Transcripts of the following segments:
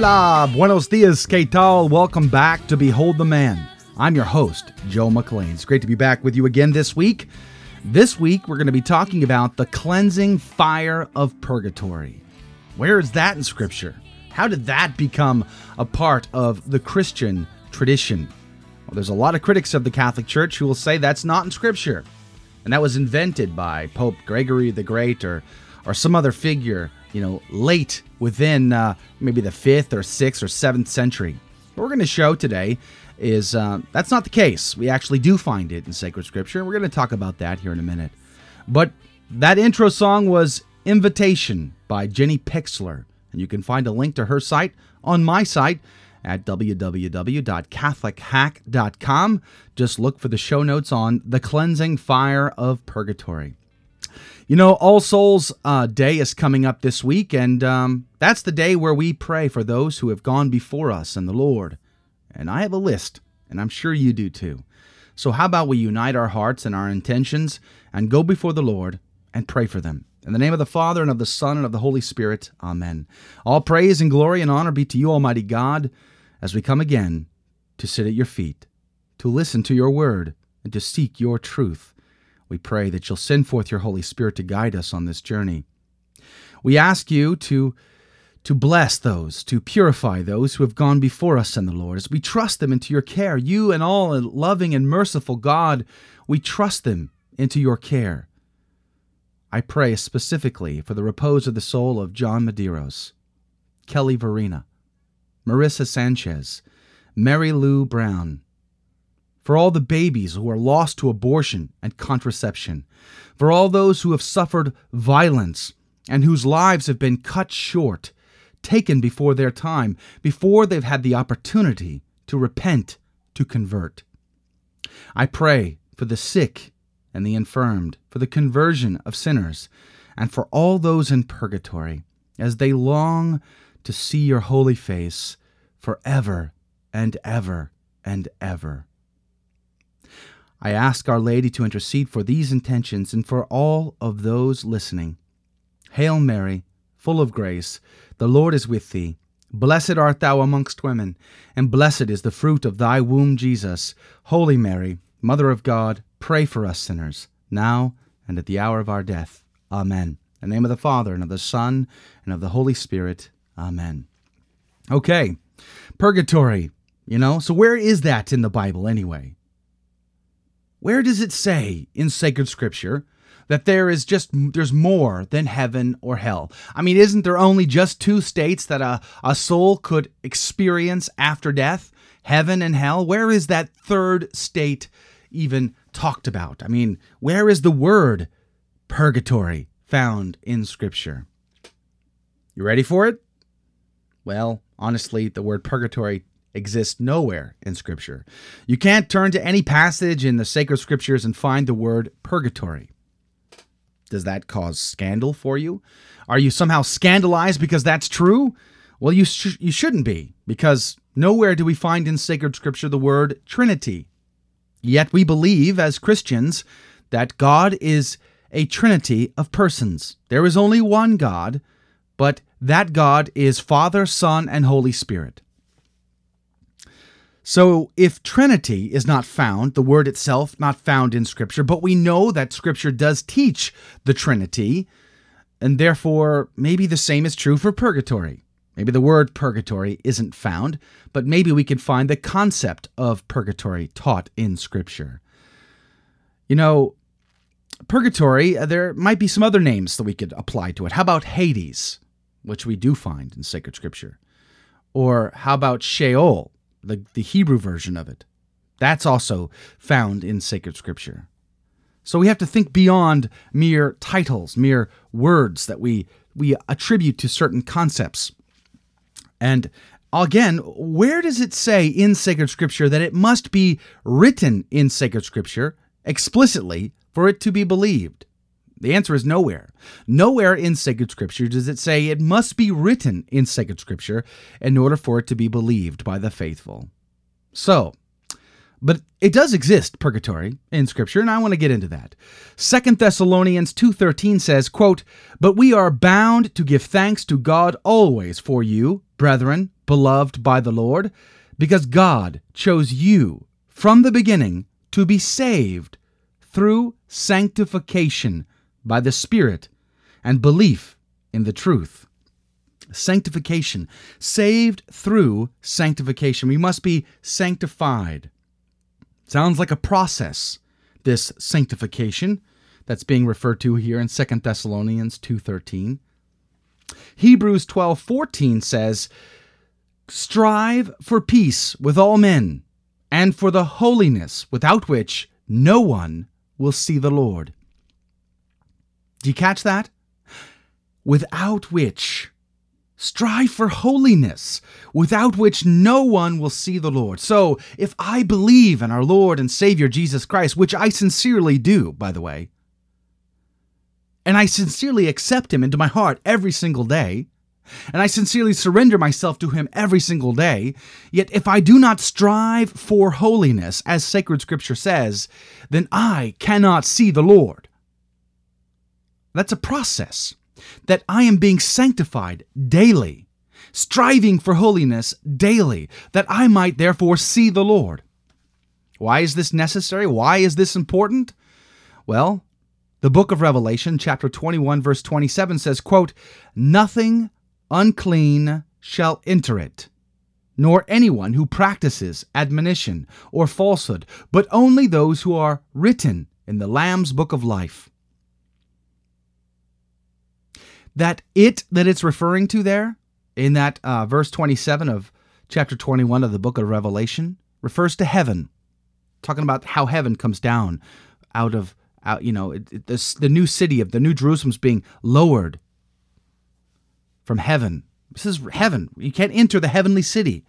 Hola, buenos dias, que tal? Welcome back to Behold the Man. I'm your host, Joe McLean. It's great to be back with you again this week. This week, we're going to be talking about the cleansing fire of purgatory. Where is that in Scripture? How did that become a part of the Christian tradition? Well, there's a lot of critics of the Catholic Church who will say that's not in Scripture, and that was invented by Pope Gregory the Great or or some other figure, you know, late within uh, maybe the fifth or sixth or seventh century. What we're going to show today is uh, that's not the case. We actually do find it in sacred scripture. And we're going to talk about that here in a minute. But that intro song was Invitation by Jenny Pixler, and you can find a link to her site on my site at www.catholichack.com. Just look for the show notes on the cleansing fire of purgatory. You know, All Souls uh, Day is coming up this week, and um, that's the day where we pray for those who have gone before us and the Lord. And I have a list, and I'm sure you do too. So, how about we unite our hearts and our intentions and go before the Lord and pray for them? In the name of the Father, and of the Son, and of the Holy Spirit, Amen. All praise and glory and honor be to you, Almighty God, as we come again to sit at your feet, to listen to your word, and to seek your truth. We pray that you'll send forth your Holy Spirit to guide us on this journey. We ask you to, to bless those, to purify those who have gone before us in the Lord, as we trust them into your care. You and all a loving and merciful God, we trust them into your care. I pray specifically for the repose of the soul of John Medeiros, Kelly Verena, Marissa Sanchez, Mary Lou Brown, for all the babies who are lost to abortion and contraception, for all those who have suffered violence and whose lives have been cut short, taken before their time, before they've had the opportunity to repent, to convert. I pray for the sick and the infirmed, for the conversion of sinners, and for all those in purgatory, as they long to see your holy face forever and ever and ever. I ask Our Lady to intercede for these intentions and for all of those listening. Hail Mary, full of grace, the Lord is with thee. Blessed art thou amongst women, and blessed is the fruit of thy womb, Jesus. Holy Mary, Mother of God, pray for us sinners, now and at the hour of our death. Amen. In the name of the Father, and of the Son, and of the Holy Spirit. Amen. Okay, purgatory, you know, so where is that in the Bible anyway? Where does it say in sacred scripture that there is just there's more than heaven or hell. I mean, isn't there only just two states that a, a soul could experience after death? Heaven and hell? Where is that third state even talked about? I mean, where is the word purgatory found in scripture? You ready for it? Well, honestly, the word purgatory exists nowhere in Scripture. You can't turn to any passage in the sacred Scriptures and find the word purgatory. Does that cause scandal for you? Are you somehow scandalized because that's true? Well, you, sh- you shouldn't be, because nowhere do we find in sacred Scripture the word Trinity. Yet we believe as Christians that God is a trinity of persons. There is only one God, but that God is Father, Son, and Holy Spirit. So, if Trinity is not found, the word itself not found in Scripture, but we know that Scripture does teach the Trinity, and therefore maybe the same is true for purgatory. Maybe the word purgatory isn't found, but maybe we can find the concept of purgatory taught in Scripture. You know, purgatory, uh, there might be some other names that we could apply to it. How about Hades, which we do find in sacred Scripture? Or how about Sheol, the, the Hebrew version of it? That's also found in sacred Scripture. So we have to think beyond mere titles, mere words that we, we attribute to certain concepts. And again, where does it say in sacred scripture that it must be written in sacred scripture explicitly for it to be believed? The answer is nowhere. Nowhere in sacred scripture does it say it must be written in sacred scripture in order for it to be believed by the faithful. So, but it does exist purgatory in scripture and i want to get into that Second thessalonians 2.13 says quote but we are bound to give thanks to god always for you brethren beloved by the lord because god chose you from the beginning to be saved through sanctification by the spirit and belief in the truth sanctification saved through sanctification we must be sanctified Sounds like a process, this sanctification that's being referred to here in 2 Thessalonians 2:13. Hebrews 12:14 says, "Strive for peace with all men, and for the holiness without which no one will see the Lord." Do you catch that? Without which Strive for holiness, without which no one will see the Lord. So, if I believe in our Lord and Savior Jesus Christ, which I sincerely do, by the way, and I sincerely accept Him into my heart every single day, and I sincerely surrender myself to Him every single day, yet if I do not strive for holiness, as sacred scripture says, then I cannot see the Lord. That's a process that I am being sanctified daily, striving for holiness daily, that I might therefore see the Lord. Why is this necessary? Why is this important? Well, the book of Revelation, chapter 21, verse 27 says, quote, Nothing unclean shall enter it, nor anyone who practices admonition or falsehood, but only those who are written in the Lamb's book of life that it that it's referring to there in that uh, verse 27 of chapter 21 of the book of Revelation refers to heaven, talking about how heaven comes down out of out you know it, it, this, the new city of the new Jerusalem's being lowered from heaven. This is heaven. You can't enter the heavenly city.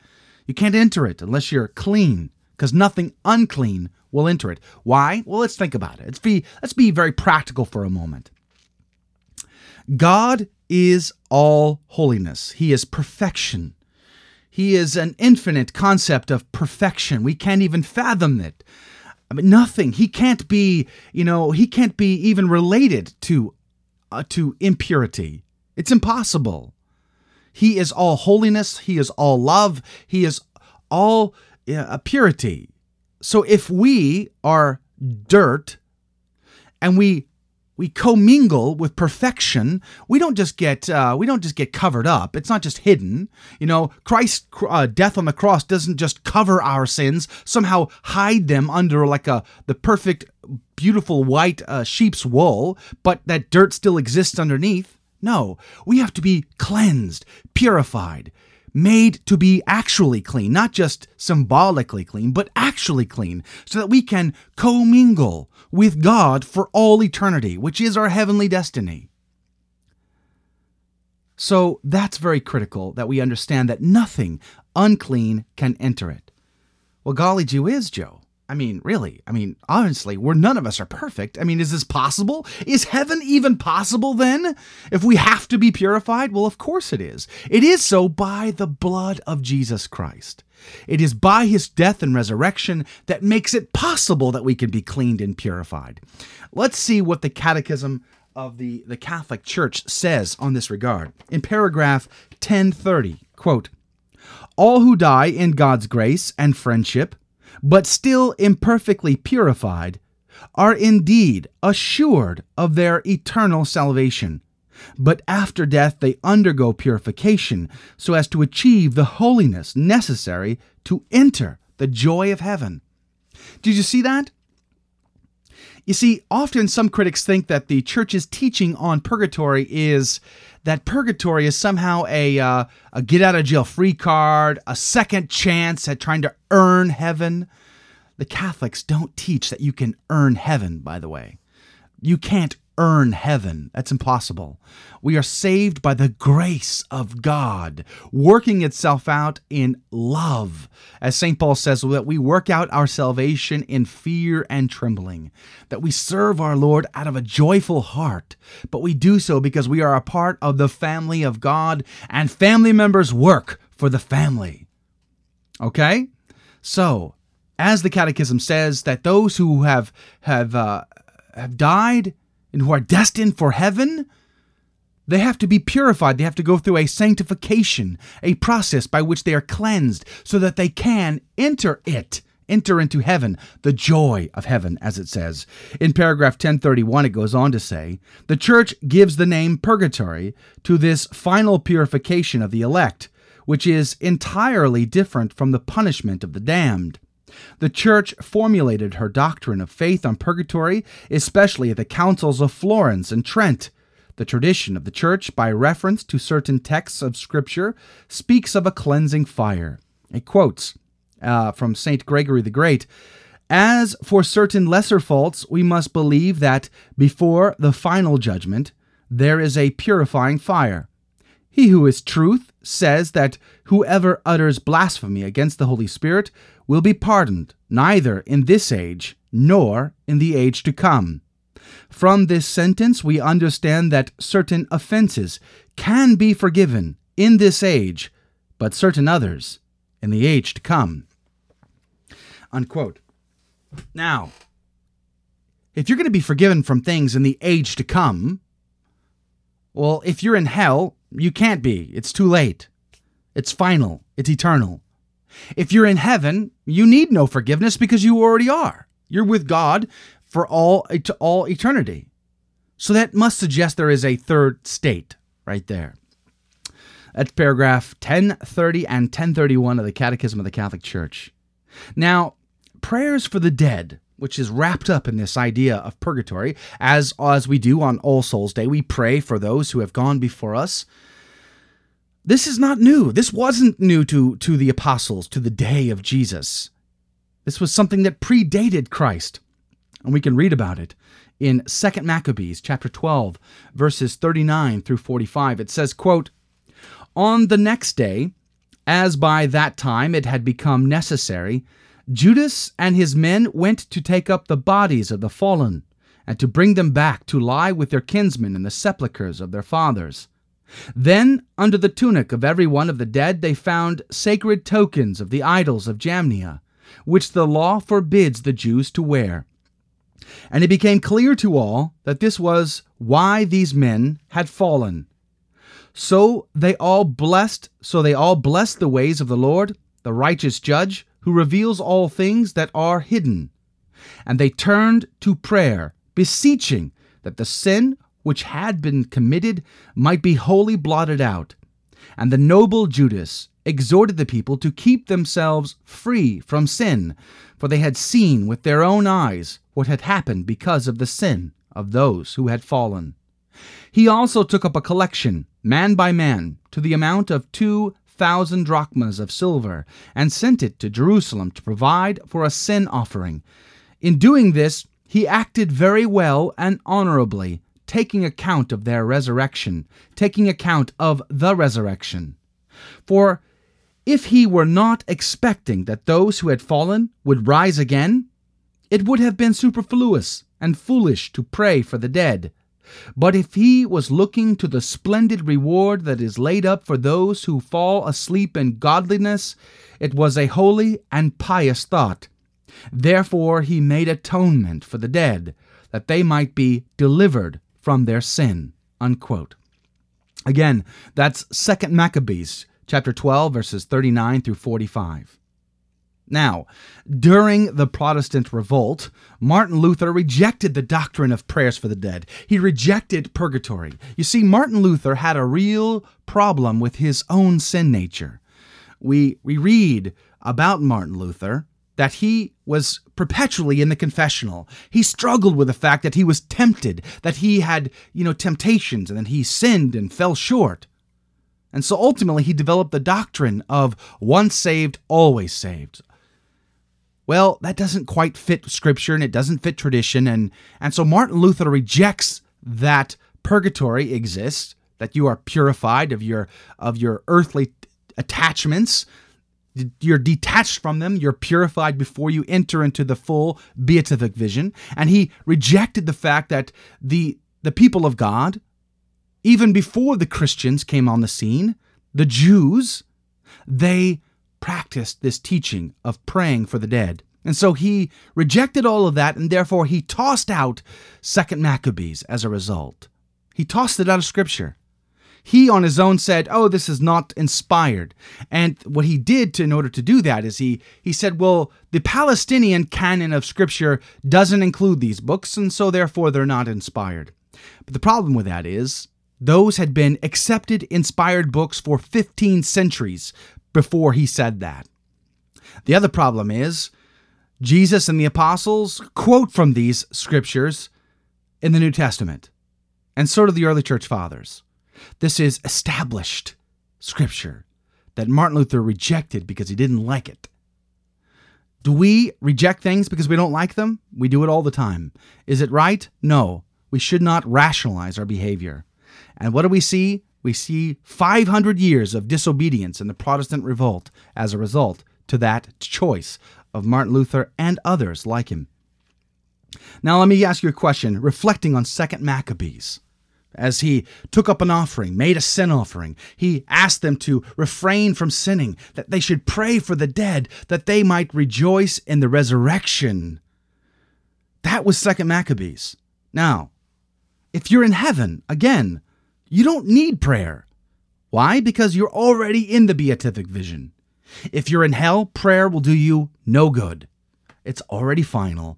You can't enter it unless you're clean, because nothing unclean will enter it. Why? Well, let's think about it. Let's be let's be very practical for a moment. God is all holiness, He is perfection. He is an infinite concept of perfection. We can't even fathom it. I mean, nothing. He can't be, you know, he can't be even related to, uh, to impurity. It's impossible. He is all holiness. He is all love. He is all uh, purity. So if we are dirt and we we commingle with perfection. We don't just get uh, we don't just get covered up. It's not just hidden. You know, Christ's uh, death on the cross doesn't just cover our sins, somehow hide them under like a the perfect, beautiful white uh, sheep's wool, but that dirt still exists underneath. No, we have to be cleansed, purified, made to be actually clean, not just symbolically clean, but actually clean, so that we can commingle with God for all eternity, which is our heavenly destiny. So that's very critical that we understand that nothing unclean can enter it. Well, golly gee whiz, Joe. I mean, really, I mean, honestly, we're none of us are perfect. I mean, is this possible? Is heaven even possible then? If we have to be purified? Well, of course it is. It is so by the blood of Jesus Christ. It is by his death and resurrection that makes it possible that we can be cleaned and purified. Let's see what the Catechism of the, the Catholic Church says on this regard. In paragraph 1030, quote, all who die in God's grace and friendship, but still imperfectly purified, are indeed assured of their eternal salvation. But after death, they undergo purification so as to achieve the holiness necessary to enter the joy of heaven. Did you see that? You see, often some critics think that the church's teaching on purgatory is that purgatory is somehow a, uh, a get out of jail free card, a second chance at trying to earn heaven. The Catholics don't teach that you can earn heaven, by the way. You can't earn heaven. That's impossible. We are saved by the grace of God, working itself out in love. As St. Paul says, that we work out our salvation in fear and trembling, that we serve our Lord out of a joyful heart, but we do so because we are a part of the family of God, and family members work for the family. Okay? So, as the Catechism says, that those who have have uh, have died and who are destined for heaven, they have to be purified. They have to go through a sanctification, a process by which they are cleansed so that they can enter it, enter into heaven, the joy of heaven, as it says. In paragraph 1031, it goes on to say The church gives the name purgatory to this final purification of the elect, which is entirely different from the punishment of the damned. The Church formulated her doctrine of faith on purgatory, especially at the councils of Florence and Trent. The tradition of the Church, by reference to certain texts of Scripture, speaks of a cleansing fire. It quotes uh, from St. Gregory the Great As for certain lesser faults, we must believe that before the final judgment, there is a purifying fire. He who is truth says that whoever utters blasphemy against the Holy Spirit will be pardoned neither in this age nor in the age to come. From this sentence, we understand that certain offenses can be forgiven in this age, but certain others in the age to come. Unquote. Now, if you're going to be forgiven from things in the age to come, well, if you're in hell, you can't be. It's too late. It's final. It's eternal. If you're in heaven, you need no forgiveness because you already are. You're with God for all to all eternity. So that must suggest there is a third state right there. That's paragraph 1030 and 1031 of the Catechism of the Catholic Church. Now, prayers for the dead, which is wrapped up in this idea of purgatory, as as we do on All Souls Day, we pray for those who have gone before us. This is not new. This wasn't new to, to the apostles, to the day of Jesus. This was something that predated Christ. And we can read about it in 2 Maccabees chapter 12, verses 39 through 45. It says, quote, On the next day, as by that time it had become necessary, Judas and his men went to take up the bodies of the fallen, and to bring them back to lie with their kinsmen in the sepulchres of their fathers. Then, under the tunic of every one of the dead, they found sacred tokens of the idols of Jamnia, which the law forbids the Jews to wear. And it became clear to all that this was why these men had fallen. So they all blessed, so they all blessed the ways of the Lord, the righteous judge, who reveals all things that are hidden. And they turned to prayer, beseeching that the sin which had been committed might be wholly blotted out. And the noble Judas exhorted the people to keep themselves free from sin, for they had seen with their own eyes what had happened because of the sin of those who had fallen. He also took up a collection, man by man, to the amount of two thousand drachmas of silver, and sent it to Jerusalem to provide for a sin offering. In doing this, he acted very well and honorably, taking account of their resurrection, taking account of the resurrection. For if he were not expecting that those who had fallen would rise again, it would have been superfluous and foolish to pray for the dead. But if he was looking to the splendid reward that is laid up for those who fall asleep in godliness, it was a holy and pious thought. Therefore he made atonement for the dead, that they might be delivered from their sin. Unquote. Again, that's 2 Maccabees chapter 12 verses 39 through 45. Now, during the Protestant revolt, Martin Luther rejected the doctrine of prayers for the dead. He rejected purgatory. You see, Martin Luther had a real problem with his own sin nature. We, we read about Martin Luther that he was perpetually in the confessional. He struggled with the fact that he was tempted, that he had, you know, temptations, and that he sinned and fell short. And so ultimately, he developed the doctrine of once saved, always saved. Well, that doesn't quite fit scripture and it doesn't fit tradition. And, and so Martin Luther rejects that purgatory exists, that you are purified of your, of your earthly attachments. You're detached from them. You're purified before you enter into the full beatific vision. And he rejected the fact that the, the people of God, even before the Christians came on the scene, the Jews, they practiced this teaching of praying for the dead. And so he rejected all of that, and therefore he tossed out Second Maccabees as a result. He tossed it out of Scripture. He on his own said, "Oh, this is not inspired." And what he did to, in order to do that is he he said, "Well, the Palestinian canon of Scripture doesn't include these books, and so therefore they're not inspired." But the problem with that is those had been accepted inspired books for 15 centuries before he said that. The other problem is Jesus and the apostles quote from these scriptures in the New Testament, and so do the early church fathers. This is established scripture that Martin Luther rejected because he didn't like it. Do we reject things because we don't like them? We do it all the time. Is it right? No. We should not rationalize our behavior. And what do we see? We see 500 years of disobedience in the Protestant revolt as a result to that choice of Martin Luther and others like him. Now, let me ask you a question reflecting on 2nd Maccabees. As he took up an offering, made a sin offering, he asked them to refrain from sinning, that they should pray for the dead, that they might rejoice in the resurrection. That was 2nd Maccabees. Now, if you're in heaven, again, you don't need prayer. Why? Because you're already in the beatific vision. If you're in hell, prayer will do you no good. It's already final.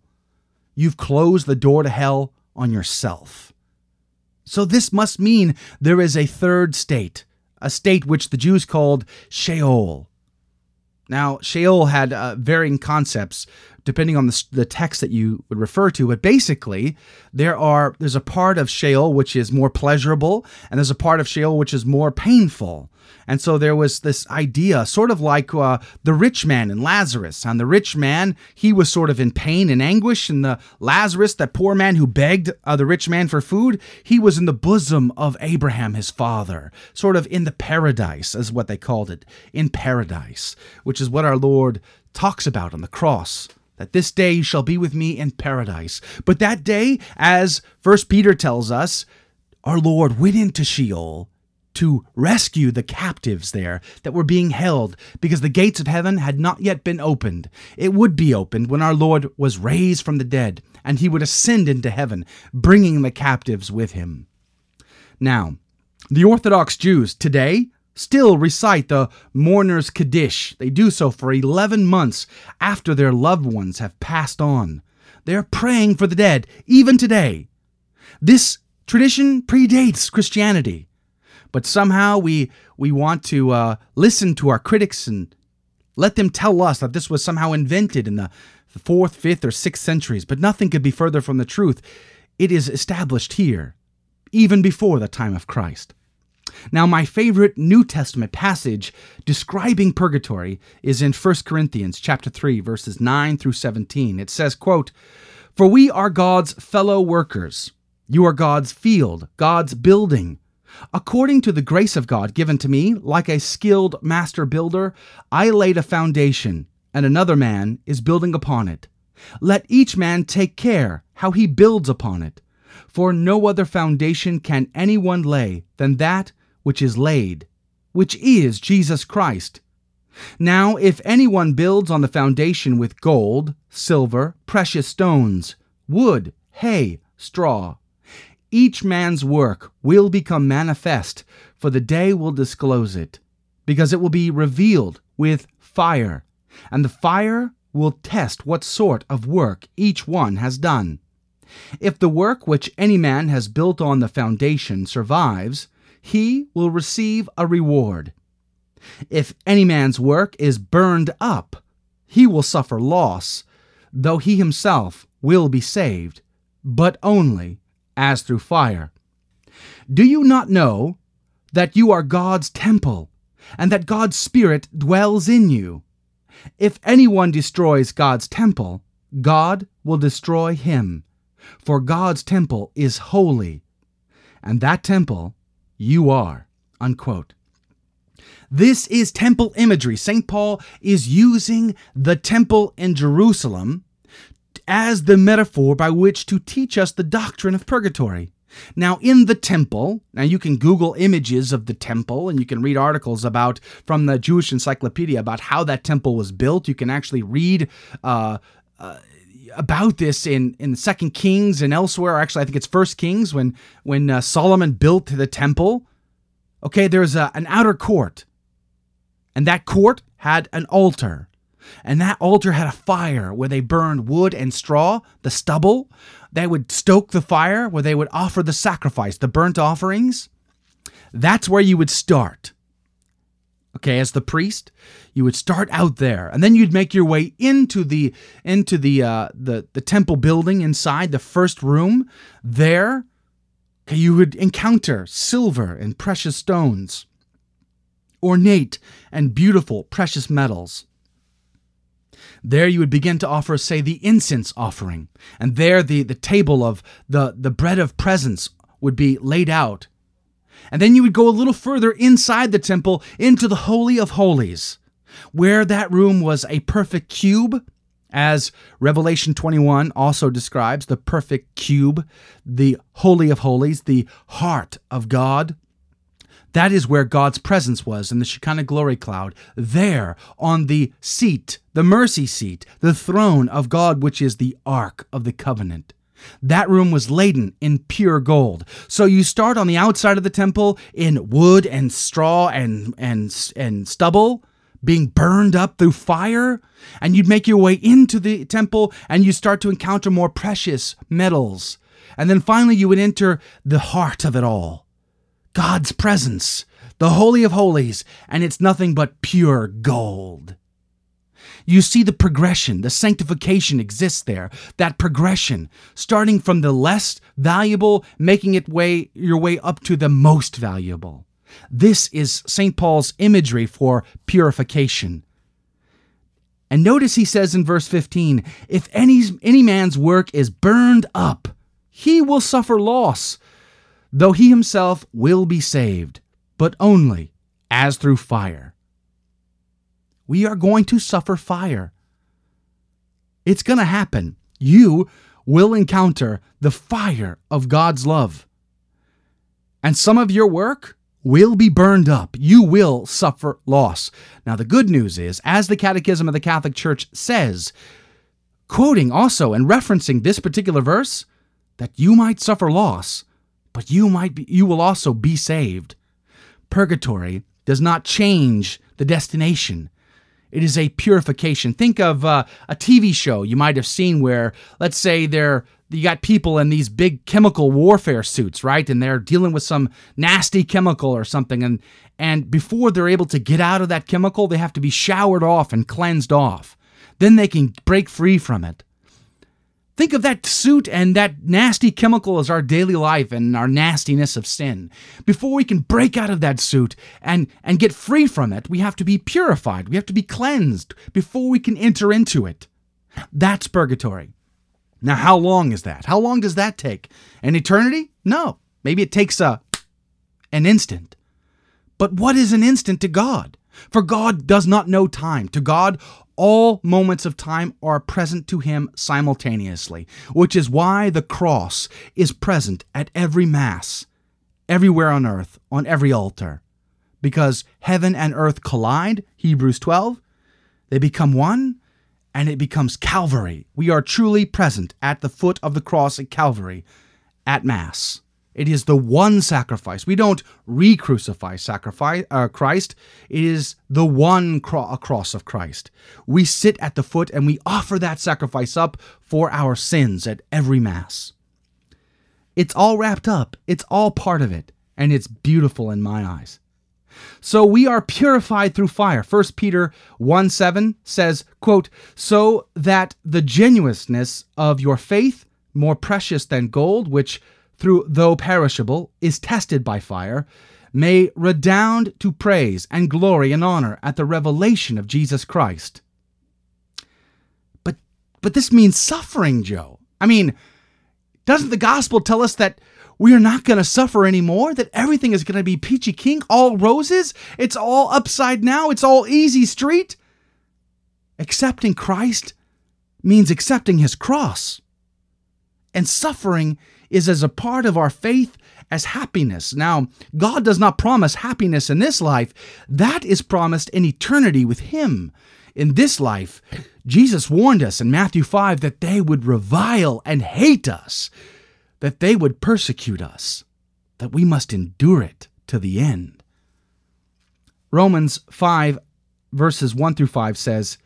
You've closed the door to hell on yourself. So this must mean there is a third state, a state which the Jews called Sheol. Now, Sheol had uh, varying concepts depending on the, the text that you would refer to, but basically there are there's a part of Sheol which is more pleasurable, and there's a part of Sheol which is more painful. And so there was this idea, sort of like uh, the rich man and Lazarus. And the rich man, he was sort of in pain and anguish, and the Lazarus, that poor man who begged uh, the rich man for food, he was in the bosom of Abraham, his father, sort of in the paradise, is what they called it, in paradise, which is what our Lord talks about on the cross that this day you shall be with me in paradise. But that day, as First Peter tells us, our Lord went into Sheol to rescue the captives there that were being held because the gates of heaven had not yet been opened. It would be opened when our Lord was raised from the dead and he would ascend into heaven, bringing the captives with him. Now, the Orthodox Jews today still recite the mourner's Kaddish. They do so for 11 months after their loved ones have passed on. They're praying for the dead, even today. This tradition predates Christianity, but somehow we we want to uh, listen to our critics and let them tell us that this was somehow invented in the fourth, fifth, or sixth centuries. But nothing could be further from the truth. It is established here, even before the time of Christ. Now, my favorite New Testament passage describing purgatory is in 1 Corinthians chapter 3, verses 9 through 17. It says, quote, For we are God's fellow workers. You are God's field, God's building. According to the grace of God given to me, like a skilled master builder, I laid a foundation, and another man is building upon it. Let each man take care how he builds upon it. For no other foundation can anyone lay than that which is laid, which is Jesus Christ. Now, if anyone builds on the foundation with gold, silver, precious stones, wood, hay, straw, each man's work will become manifest, for the day will disclose it, because it will be revealed with fire, and the fire will test what sort of work each one has done. If the work which any man has built on the foundation survives, he will receive a reward. If any man's work is burned up, he will suffer loss, though he himself will be saved, but only as through fire. Do you not know that you are God's temple, and that God's Spirit dwells in you? If anyone destroys God's temple, God will destroy him, for God's temple is holy, and that temple you are. Unquote. This is temple imagery. St. Paul is using the temple in Jerusalem as the metaphor by which to teach us the doctrine of purgatory. Now, in the temple, now you can Google images of the temple and you can read articles about from the Jewish Encyclopedia about how that temple was built. You can actually read uh, uh, about this in in Second Kings and elsewhere. Actually, I think it's First Kings when when uh, Solomon built the temple. Okay, there's a, an outer court, and that court had an altar. And that altar had a fire where they burned wood and straw, the stubble. They would stoke the fire where they would offer the sacrifice, the burnt offerings. That's where you would start. Okay, as the priest, you would start out there, and then you'd make your way into the into the uh, the the temple building inside the first room. There, you would encounter silver and precious stones, ornate and beautiful precious metals. There you would begin to offer, say, the incense offering. And there the, the table of the, the bread of presence would be laid out. And then you would go a little further inside the temple into the Holy of Holies, where that room was a perfect cube, as Revelation 21 also describes the perfect cube, the Holy of Holies, the heart of God. That is where God's presence was in the Shekinah glory cloud, there on the seat, the mercy seat, the throne of God, which is the Ark of the Covenant. That room was laden in pure gold. So you start on the outside of the temple in wood and straw and, and, and stubble being burned up through fire, and you'd make your way into the temple and you start to encounter more precious metals. And then finally you would enter the heart of it all God's presence, the Holy of Holies, and it's nothing but pure gold. You see the progression, the sanctification exists there. That progression, starting from the less valuable, making it way your way up to the most valuable. This is St. Paul's imagery for purification. And notice he says in verse 15, if any, any man's work is burned up, he will suffer loss, though he himself will be saved, but only as through fire. We are going to suffer fire. It's going to happen. You will encounter the fire of God's love. And some of your work will be burned up. You will suffer loss. Now, the good news is, as the Catechism of the Catholic Church says, quoting also and referencing this particular verse, that you might suffer loss, but you might be, you will also be saved. Purgatory does not change the destination. It is a purification. Think of uh, a TV show you might have seen where, let's say, they're you got people in these big chemical warfare suits, right? And they're dealing with some nasty chemical or something, and and before they're able to get out of that chemical, they have to be showered off and cleansed off. Then they can break free from it. Think of that suit and that nasty chemical as our daily life and our nastiness of sin. Before we can break out of that suit and, and get free from it, we have to be purified. We have to be cleansed before we can enter into it. That's purgatory. Now, how long is that? How long does that take? An eternity? No. Maybe it takes a an instant. But what is an instant to God? For God does not know time. To God, all moments of time are present to him simultaneously, which is why the cross is present at every Mass, everywhere on earth, on every altar. Because heaven and earth collide, Hebrews 12, they become one, and it becomes Calvary. We are truly present at the foot of the cross at Calvary at Mass. It is the one sacrifice. We don't re-crucify sacrifice uh, Christ. It is the one cro- cross of Christ. We sit at the foot and we offer that sacrifice up for our sins at every mass. It's all wrapped up. It's all part of it, and it's beautiful in my eyes. So we are purified through fire. 1 Peter 1 7 says, quote, So that the genuineness of your faith, more precious than gold, which through though perishable, is tested by fire, may redound to praise and glory and honor at the revelation of Jesus Christ. But but this means suffering, Joe. I mean, doesn't the gospel tell us that we are not going to suffer anymore? That everything is going to be peachy keen, all roses? It's all upside now, it's all easy street? Accepting Christ means accepting his cross. And suffering is as a part of our faith as happiness. Now, God does not promise happiness in this life, that is promised in eternity with Him. In this life, Jesus warned us in Matthew 5 that they would revile and hate us, that they would persecute us, that we must endure it to the end. Romans 5, verses 1 through 5 says,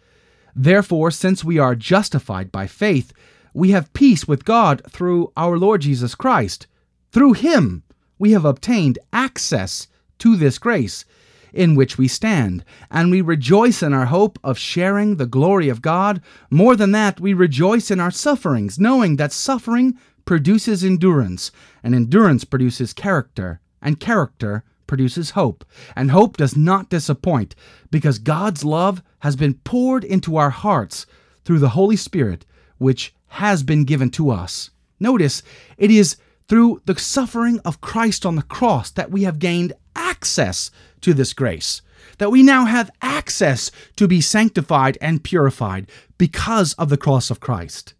Therefore, since we are justified by faith, we have peace with God through our Lord Jesus Christ. Through him we have obtained access to this grace in which we stand, and we rejoice in our hope of sharing the glory of God. More than that, we rejoice in our sufferings, knowing that suffering produces endurance, and endurance produces character, and character produces hope. And hope does not disappoint, because God's love has been poured into our hearts through the Holy Spirit, which has been given to us. Notice, it is through the suffering of Christ on the cross that we have gained access to this grace, that we now have access to be sanctified and purified because of the cross of Christ.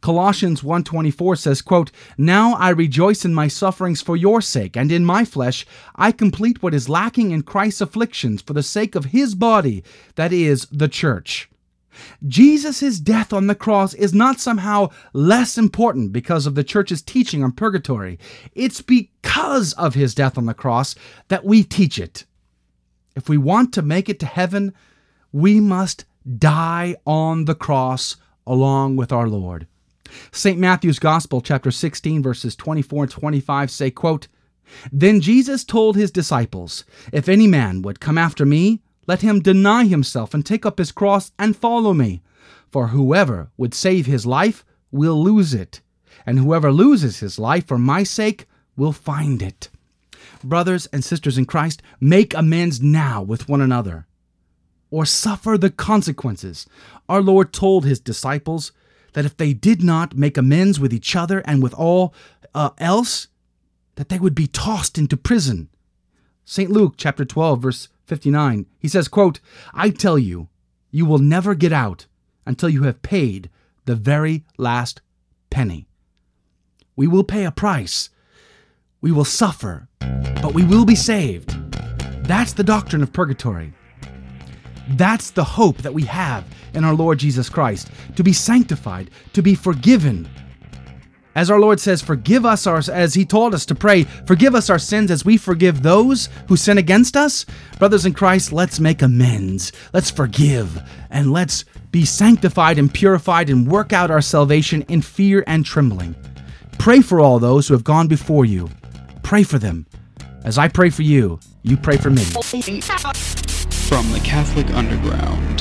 Colossians 1:24 says, quote, "Now I rejoice in my sufferings for your sake, and in my flesh I complete what is lacking in Christ's afflictions for the sake of his body, that is the church." Jesus' death on the cross is not somehow less important because of the church's teaching on purgatory. It's because of his death on the cross that we teach it. If we want to make it to heaven, we must die on the cross along with our Lord. St. Matthew's Gospel, chapter 16, verses 24 and 25 say, quote, Then Jesus told his disciples, If any man would come after me, let him deny himself and take up his cross and follow me. For whoever would save his life will lose it, and whoever loses his life for my sake will find it. Brothers and sisters in Christ, make amends now with one another, or suffer the consequences. Our Lord told his disciples that if they did not make amends with each other and with all uh, else, that they would be tossed into prison. St. Luke chapter 12 verse 59. He says, quote, I tell you, you will never get out until you have paid the very last penny. We will pay a price. We will suffer, but we will be saved. That's the doctrine of purgatory. That's the hope that we have in our Lord Jesus Christ to be sanctified, to be forgiven, As our Lord says, forgive us our as he told us to pray, forgive us our sins as we forgive those who sin against us. Brothers in Christ, let's make amends. Let's forgive and let's be sanctified and purified and work out our salvation in fear and trembling. Pray for all those who have gone before you. Pray for them. As I pray for you, you pray for me. From the Catholic Underground.